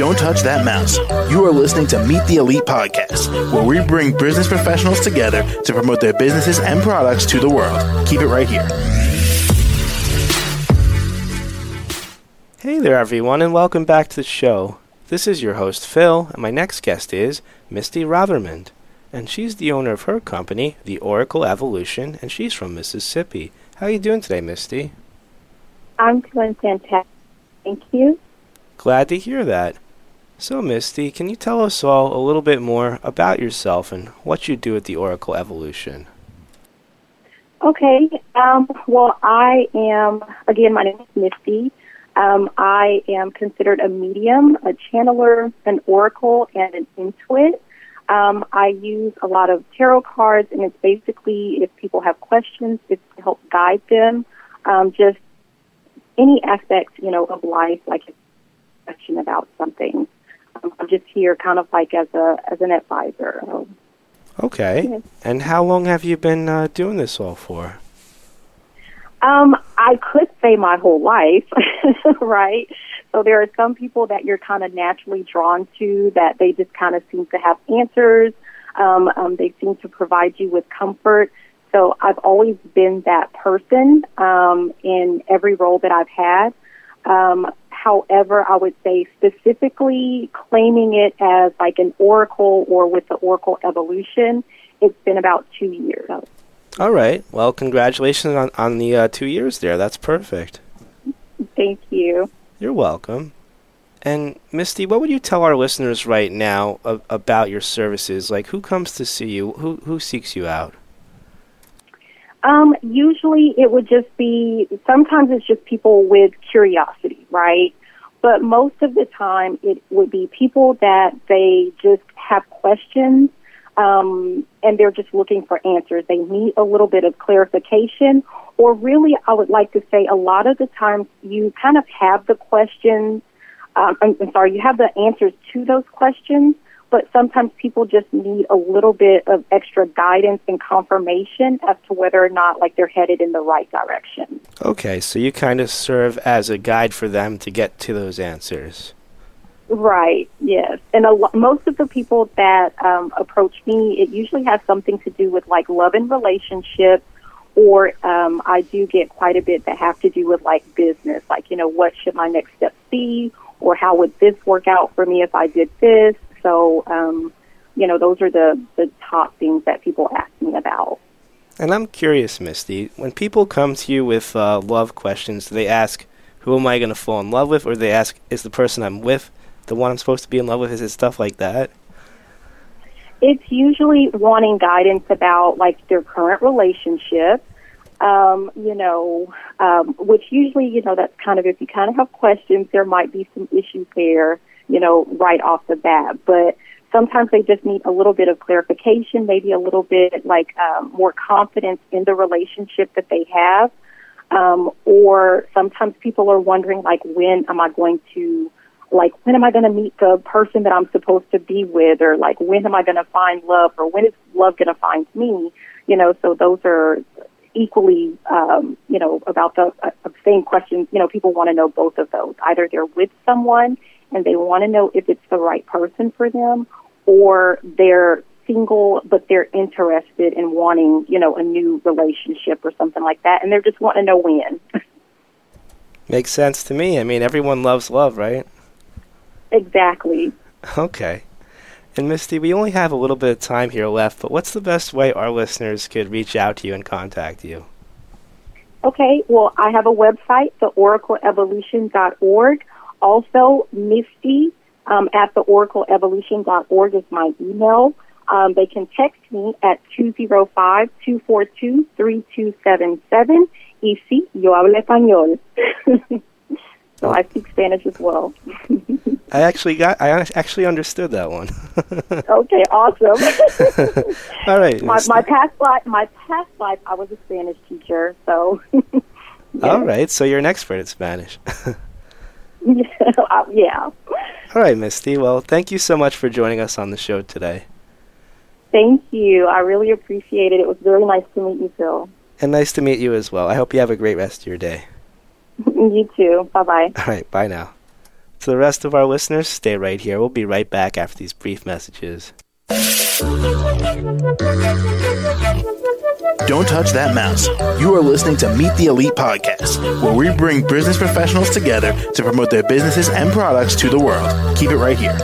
Don't touch that mouse. You are listening to Meet the Elite podcast, where we bring business professionals together to promote their businesses and products to the world. Keep it right here. Hey there, everyone, and welcome back to the show. This is your host, Phil, and my next guest is Misty Rothermund. And she's the owner of her company, The Oracle Evolution, and she's from Mississippi. How are you doing today, Misty? I'm doing fantastic. Thank you. Glad to hear that. So, Misty, can you tell us all a little bit more about yourself and what you do at the Oracle Evolution? Okay. Um, well, I am, again, my name is Misty. Um, I am considered a medium, a channeler, an oracle, and an intuit. Um, I use a lot of tarot cards, and it's basically if people have questions, it's to help guide them. Um, just any aspect, you know, of life, like a question about something. I'm just here, kind of like as a as an advisor. Okay. And how long have you been uh, doing this all for? Um, I could say my whole life, right? So there are some people that you're kind of naturally drawn to that they just kind of seem to have answers. Um, um, they seem to provide you with comfort. So I've always been that person um, in every role that I've had. Um, however, I would say specifically claiming it as like an oracle or with the oracle evolution, it's been about two years. All right. Well, congratulations on, on the uh, two years there. That's perfect. Thank you. You're welcome. And Misty, what would you tell our listeners right now a- about your services? Like, who comes to see you? Who who seeks you out? Um, usually it would just be, sometimes it's just people with curiosity, right? But most of the time it would be people that they just have questions, um, and they're just looking for answers. They need a little bit of clarification, or really, I would like to say a lot of the times you kind of have the questions, um, I'm, I'm sorry, you have the answers to those questions, but sometimes people just need a little bit of extra guidance and confirmation as to whether or not like they're headed in the right direction. Okay, so you kind of serve as a guide for them to get to those answers. Right. Yes. And a lo- most of the people that um, approach me, it usually has something to do with like love and relationships, or um, I do get quite a bit that have to do with like business, like you know what should my next step be, or how would this work out for me if I did this. So, um, you know, those are the the top things that people ask me about. And I'm curious, Misty, when people come to you with uh, love questions, do they ask, who am I going to fall in love with? Or do they ask, is the person I'm with the one I'm supposed to be in love with? Is it stuff like that? It's usually wanting guidance about like their current relationship. Um, you know, um, which usually, you know, that's kind of if you kind of have questions, there might be some issues there, you know, right off the bat. But sometimes they just need a little bit of clarification, maybe a little bit like um, more confidence in the relationship that they have. Um, or sometimes people are wondering, like, when am I going to, like, when am I going to meet the person that I'm supposed to be with, or like, when am I going to find love, or when is love going to find me? You know, so those are equally, um, you know, about the uh, same questions. You know, people want to know both of those. Either they're with someone and they want to know if it's the right person for them, or they're single but they're interested in wanting, you know, a new relationship or something like that, and they're just wanting to know when. Makes sense to me. I mean, everyone loves love, right? exactly. Okay. And Misty, we only have a little bit of time here left, but what's the best way our listeners could reach out to you and contact you? Okay, well, I have a website, theoracleevolution.org. Also, Misty um, at theoracleevolution.org is my email. Um, they can text me at 205-242-3277. Y sí, yo hablo español. so I speak Spanish as well. I actually got, I actually understood that one. okay, awesome. All right. my, my past life, my past life, I was a Spanish teacher, so. All right, so you're an expert at Spanish. Uh, yeah. All right, Misty. Well, thank you so much for joining us on the show today. Thank you. I really appreciate it. It was very nice to meet you, Phil. And nice to meet you as well. I hope you have a great rest of your day. you too. Bye bye. All right, bye now. To the rest of our listeners, stay right here. We'll be right back after these brief messages. Don't touch that mouse. You are listening to Meet the Elite Podcast, where we bring business professionals together to promote their businesses and products to the world. Keep it right here.